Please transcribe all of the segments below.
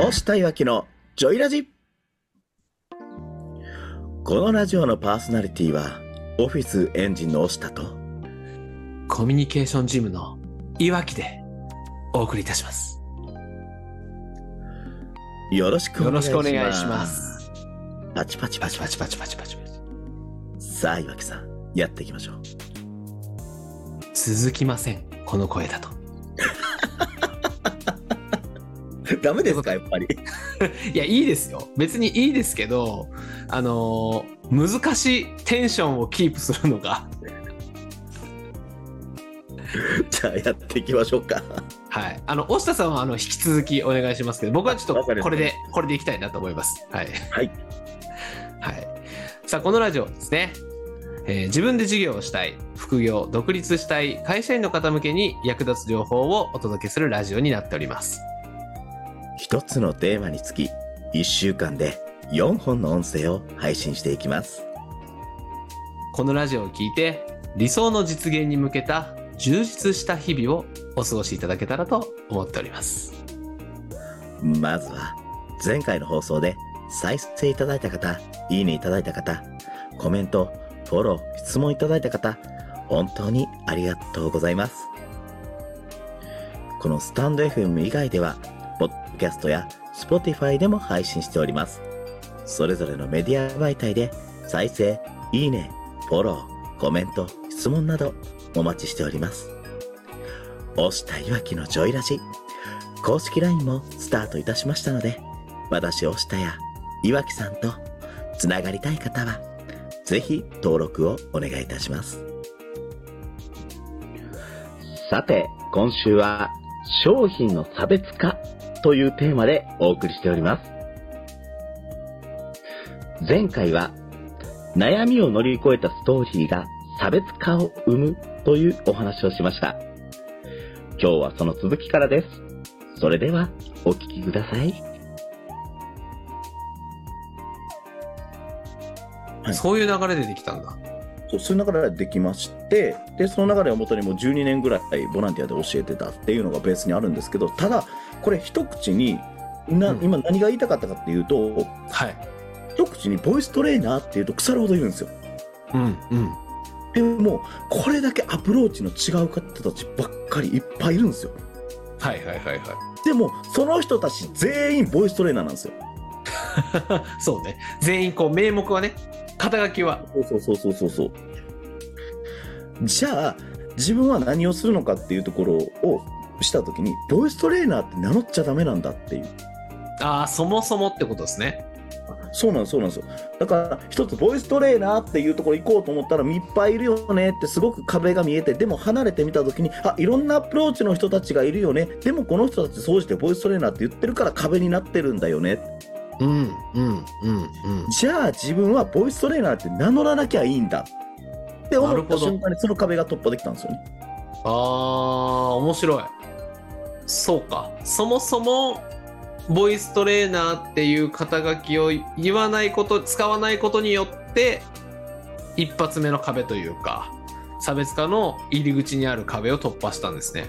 押したいわきのジョイラジこのラジオのパーソナリティはオフィスエンジンの押したとコミュニケーションジムのいわきでお送りいたします。よろしくお願いしますしくお願いします。パチパチパチパチパチパチパチパチパチ。さあ岩木さんやっていきましょう続きません。この声だと。ダメですかやっぱり いや、いいですよ。別にいいですけど、あのー難しいテンションをキープするのが、じゃあやっていきましょうかはい。あの、押下さんは、あの、引き続きお願いしますけど、僕はちょっとこれで、これでいきたいなと思います。はい。はいはい。さあ、このラジオはですね、えー自分で事業をしたい、副業、独立したい、会社員の方向けに役立つ情報をお届けするラジオになっております。一つのテーマにつき1週間で4本の音声を配信していきますこのラジオを聞いて、理想の実現に向けた充実した日々をお過ごしいただけたらと思っております。まずは前回の放送で再生いただいた方いいねいただいた方コメントフォロー質問いただいた方本当にありがとうございますこのスタンド FM 以外ではキャストや Spotify でも配信しております。それぞれのメディア媒体で再生いいねフォローコメント質問などお待ちしております。押したいわきのジョイラジ公式 LINE もスタートいたしましたので、私、押したや岩木さんとつながりたい方は、ぜひ登録をお願いいたします。さて、今週は商品の差別化。というテーマでお送りしております。前回は悩みを乗り越えたストーリーが差別化を生むというお話をしました。今日はその続きからです。それでは、お聞きください。はいそういう流れでできたんだ。そうそういう流れができまして、で、その流れをもとにもう12年ぐらいボランティアで教えてたっていうのがベースにあるんですけど、ただ、これ一口に、なうん今何が言いたかったかっていうと、はい。一口にボイストレーナーっていうと腐るほど言うんですよ。うんうん。でも、これだけアプローチの違う方たちばっかりいっぱいいるんですよ。はいはいはいはい。でも、その人たち全員ボイストレーナーなんですよ。そうね。全員こう名目はね、肩書きは。そうそうそうそうそう。じゃあ、自分は何をするのかっていうところをしたときに、ボイストレーナーって名乗っちゃダメなんだっていう。ああ、そもそもってことですね。そうなんです、そうなんですよ。だから、一つ、ボイストレーナーっていうところ行こうと思ったら、いっぱいいるよねって、すごく壁が見えて、でも離れてみたときに、あ、いろんなアプローチの人たちがいるよね。でも、この人たち、総じてボイストレーナーって言ってるから壁になってるんだよね。うんうんうんうん。じゃあ、自分はボイストレーナーって名乗らなきゃいいんだ。って思った瞬間に、その壁が突破できたんですよね。ああ、面白い。そうか。そもそも、ボイストレーナーっていう肩書きを言わないこと、使わないことによって、一発目の壁というか、差別化の入り口にある壁を突破したんですね。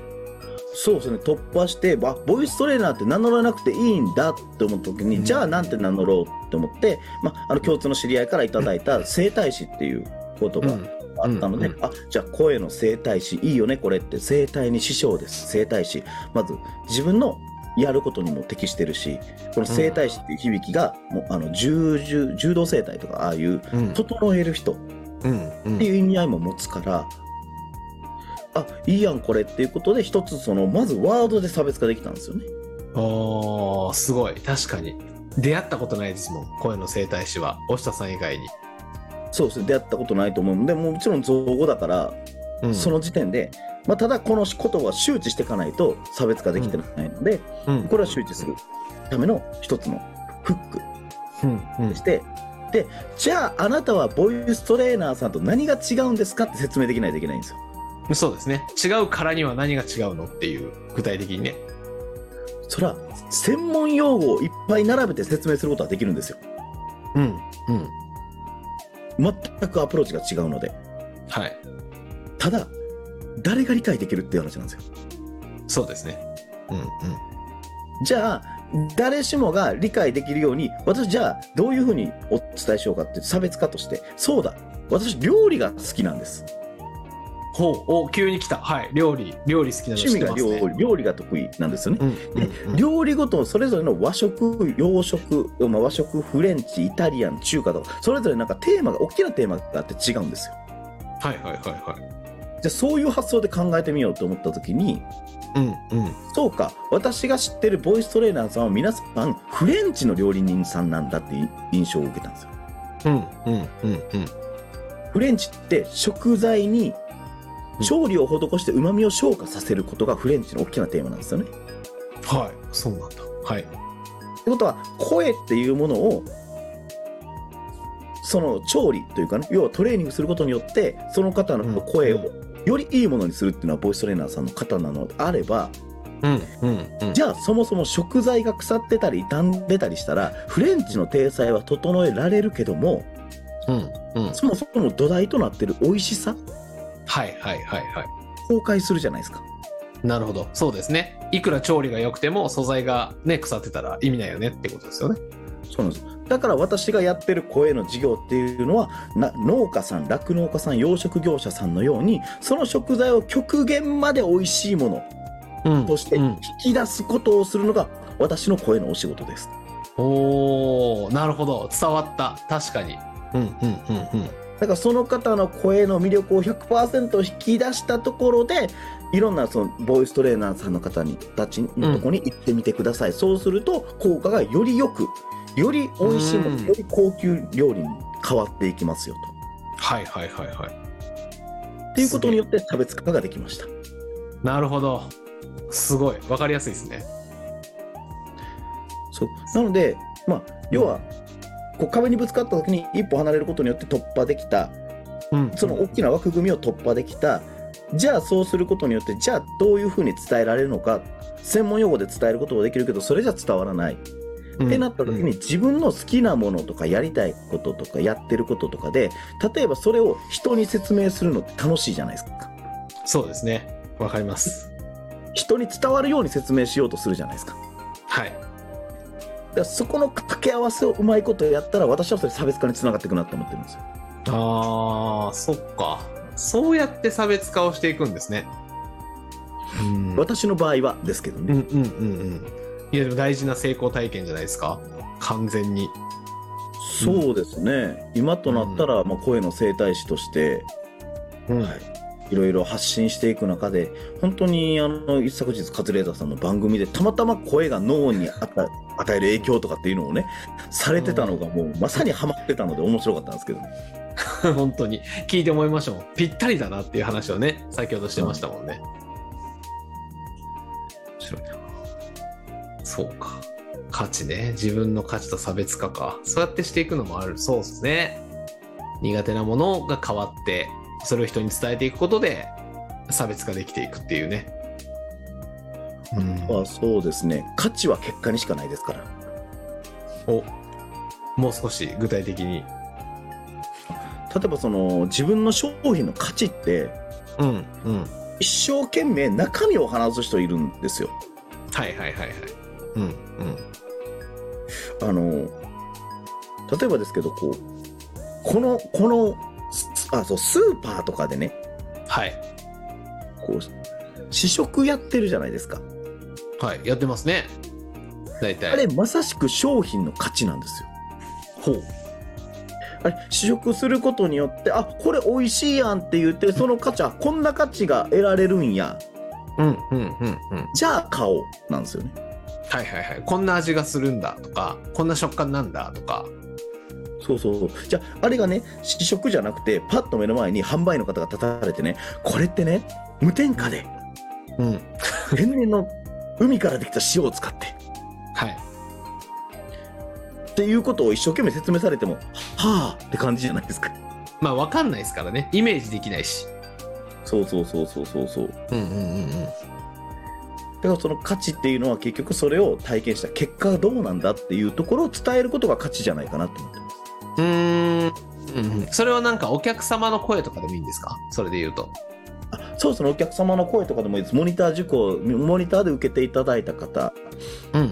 そうですね、突破して、あボイストレーナーって名乗らなくていいんだって思った時に、うんじゃあなんて名乗ろうって思って、まあ、あの共通の知り合いからいただいた整体師っていう言葉があったので、うんうんあじゃあ声の整体師いいよねこれって。整体に師匠です。整体師。まず自分のやることにも適してるしこの整体師っていう響きが、もうあの柔柔柔道整体とかああいううん。整える人っていう意味合いも持つから、あいいやんこれっていうことで一つそのまずワードで差別化できたんですよね。おーすごい。確かに。出会ったことないですもん声の整体師は。押下さん以外に、そうですね。出会ったことないと思う。のでもちろん造語だから、うん。その時点で、まあ、ただこのことは周知していかないと差別化できてないので、うん。これは周知するための一つのフックうん。うん。して、でじゃああなたはボイストレーナーさんと何が違うんですかって説明できないといけないんですよ。そうですね。違うからには何が違うのっていう具体的にね。それは専門用語をいっぱい並べて説明することはできるんですよ。うん。うん全くアプローチが違うので。はい。ただ誰が理解できるっていう話なんですよ。そうですね。うんうん。じゃあ誰しもが理解できるように、私じゃあどういうふうにお伝えしようかって差別化として、そうだ、私料理が好きなんです。ほうお急に来た。はい。料理料理好きなの知趣味が料理、料理が得意なんですよね。うん。でうんうん。料理ごとそれぞれの和食、洋食、まあ、和食、フレンチ、イタリアン、中華とか、それぞれなんかテーマが、大きなテーマがあって違うんですよ。はいはいはいはい。じゃあそういう発想で考えてみようと思った時に、うんうん。そうか、私が知ってるボイストレーナーさんは皆さんフレンチの料理人さんなんだっていう印象を受けたんですよ。うんうんうんうん。フレンチって食材に調理を施して旨味を昇華させることがフレンチの大きなテーマなんですよね。はいそうなんだ。はい。ってことは声っていうものをその調理というかね要はトレーニングすることによってその方の声をよりいいものにするっていうのはボイストレーナーさんの方なのであればうんうんうん。じゃあそもそも食材が腐ってたり傷んでたりしたらフレンチの体裁は整えられるけどもうんうん。そもそも土台となってる美味しさはいはいはいはい。崩壊するじゃないですか。なるほど。そうですね。いくら調理が良くても素材がね腐ってたら意味ないよねってことですよね。そうなんです。だから私がやってる声の事業っていうのはな農家さん酪農家さん養殖業者さんのようにその食材を極限まで美味しいものうん。としてうん。引き出すことをするのが私の声のお仕事です。おーなるほど。伝わった。確かに。うんうんうんうんだからその方の声の魅力を100%引き出したところでいろんなそのボイストレーナーさんの方にたちのところに行ってみてください、そうすると効果がよりよくより美味しいもの、うん。より高級料理に変わっていきますよと。はいはいはいはい。っていうことによって差別化ができました。なるほど。すごい。わかりやすいですね。そう。なので、まあ、要はこう壁にぶつかった時に一歩離れることによって突破できた。うん。その大きな枠組みを突破できた。じゃあそうすることによってじゃあどういうふうに伝えられるのか。専門用語で伝えることはできるけどそれじゃ伝わらない、ってなった時に自分の好きなものとかやりたいこととかやってることとかで例えばそれを人に説明するのって楽しいじゃないですか。そうですね。わかります。人に伝わるように説明しようとするじゃないですか。はいだそこの掛け合わせをうまいことやったら私はそれ差別化につながっていくなと思ってるんですよ。あーそっか。そうやって差別化をしていくんですね。うん。私の場合はですけどね、うんうんうんうん。いやでも大事な成功体験じゃないですか。完全に。そうですね。今となったら、まあ、声の整体師として、うん。はい、いろいろ発信していく中で本当にあの一昨日カズレーザーさんの番組でたまたま声が脳に与え与える影響とかっていうのをねされてたのがもうまさにハマってたので面白かったんですけど。ね 本当に。聞いて思いましたもんぴったりだなっていう話をね先ほどしてましたもんね、面白いな。そうか。価値ね。自分の価値と差別化か。そうやってしていくのもある。そうですね。苦手なものが変わってそれを人に伝えていくことで差別化できていくっていうね。うんまあそうですね。価値は結果にしかないですから。お。もう少し具体的に。例えばその自分の商品の価値ってうんうん。一生懸命中身を話す人いるんですよ。はいはいはいはい。うんうん。あの例えばですけどこうこのこのすあそうスーパーとかでね。はい。こう試食やってるじゃないですかはいやってますね。大体。あれまさしく商品の価値なんですよ。ほう。あれ試食することによってあこれ美味しいやんって言ってその価値あこんな価値が得られるんや。うんうんうんうん。じゃあ買おうなんですよね。はいはいはい。こんな味がするんだとかこんな食感なんだとか。そうそうそう。じゃああれがね試食じゃなくてパッと目の前に販売の方が立たれてねこれってね無添加で。うん。天然の海からできた塩を使って。はい。っていうことを一生懸命説明されてもはあって感じじゃないですか。まあ分かんないですからね。イメージできないし。そうそうそうそうそうそう。うんうんうんうん。だからその価値っていうのは結局それを体験した結果がどうなんだっていうところを伝えることが価値じゃないかなと思ってます。うーん。うんうん。それはなんかお客様の声とかでもいいんですか？それで言うとそうそのお客様の声とかでもいいです。モニター受講、モニターで受けていただいた方うん、うん、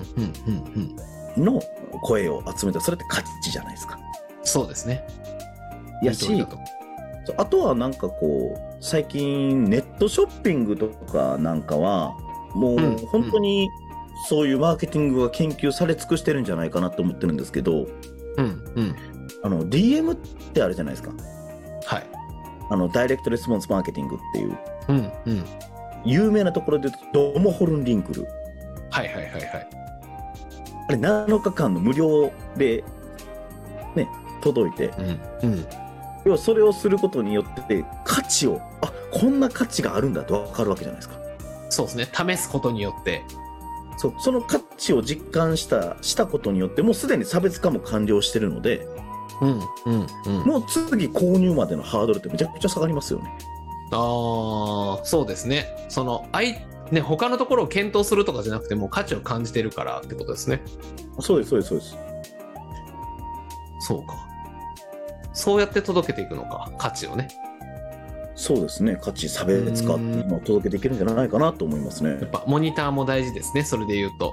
うん、うん。の声を集めて、それって価値じゃないですか。そうですね。やしあとはなんかこう、最近ネットショッピングとかなんかは、もうんう本当にそういうマーケティングが研究され尽くしてるんじゃないかなと思ってるんですけど、うん、うん。あの、DM ってあるじゃないですか。はい。あの、ダイレクトレスポンスマーケティングっていう、うん、うん。有名なところでドモホルンリンクル。はい、はい、はい、はい。あれ7日間の無料で、ね、届いて、うん、うん。要はそれをすることによって価値を、あ、こんな価値があるんだとわかるわけじゃないですか。そうですね。試すことによって。そう、その価値を実感した、したことによって、もうすでに差別化も完了してるので、うん、うん、うん。もう次購入までのハードルってめちゃくちゃ下がりますよね。ああ、そうですね。その、あい、ね、他のところを検討するとかじゃなくて、もう価値を感じてるからってことですね。そうです、そうです、そうです。そうか。そうやって届けていくのか、価値をね。そうですね。価値、差別化っていうのを届けていけるんじゃないかなと思いますね。やっぱ、モニターも大事ですね、それで言うと。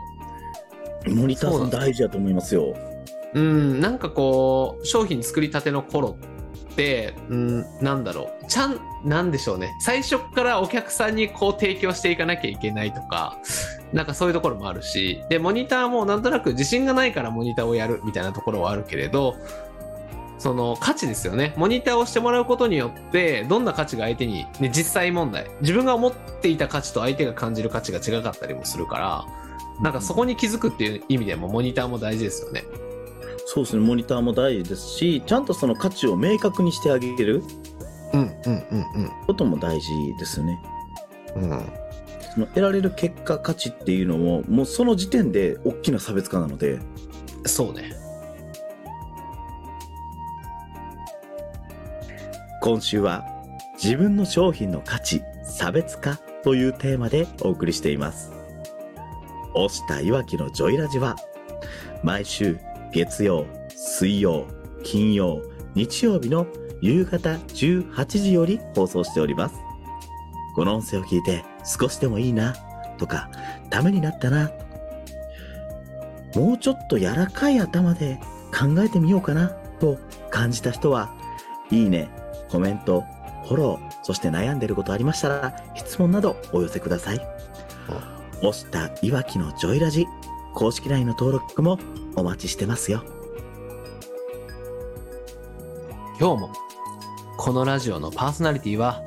モニターさん大事だと思いますよ。うん、なんかこう、商品作りたての頃うん、なんだろう。ちゃん、なんでしょうね。最初からお客さんにこう提供していかなきゃいけないとか、なんかそういうところもあるし、で、モニターもなんとなく自信がないからモニターをやるみたいなところはあるけれど、その価値ですよね。モニターをしてもらうことによって、どんな価値が相手に、ね、実際問題、自分が思っていた価値と相手が感じる価値が違かったりもするから、なんかそこに気づくっていう意味でもモニターも大事ですよね。そうですね。モニターも大事ですし、ちゃんとその価値を明確にしてあげるうんうんうんうんことも大事ですよね。うん。その得られる結果、価値っていうのも、もうその時点で大きな差別化なので、そうね。今週は自分の商品の価値、差別化というテーマでお送りしています。押したいわきのジョイラジは毎週月曜、水曜、金曜、日曜日の夕方18時より放送しております。この音声を聞いて少しでもいいなとか、ためになったなもうちょっと柔らかい頭で考えてみようかなと感じた人は、いいね、コメント、フォロー、そして悩んでることありましたら、質問などお寄せください。押したいわきのジョイラジ、公式 LINE の登録もお待ちしてますよ。今日も、このラジオのパーソナリティは、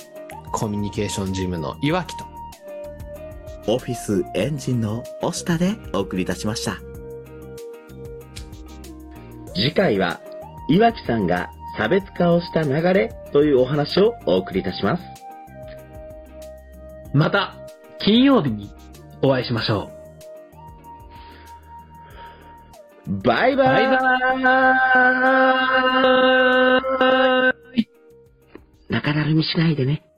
コミュニケーションジムのいわきと、オフィスエンジンの押したでお送りいたしました。次回は、いわきさんが差別化をした流れというお話をお送りいたします。また、金曜日にお会いしましょバイバイう。バイバーイ中だるみしないでね。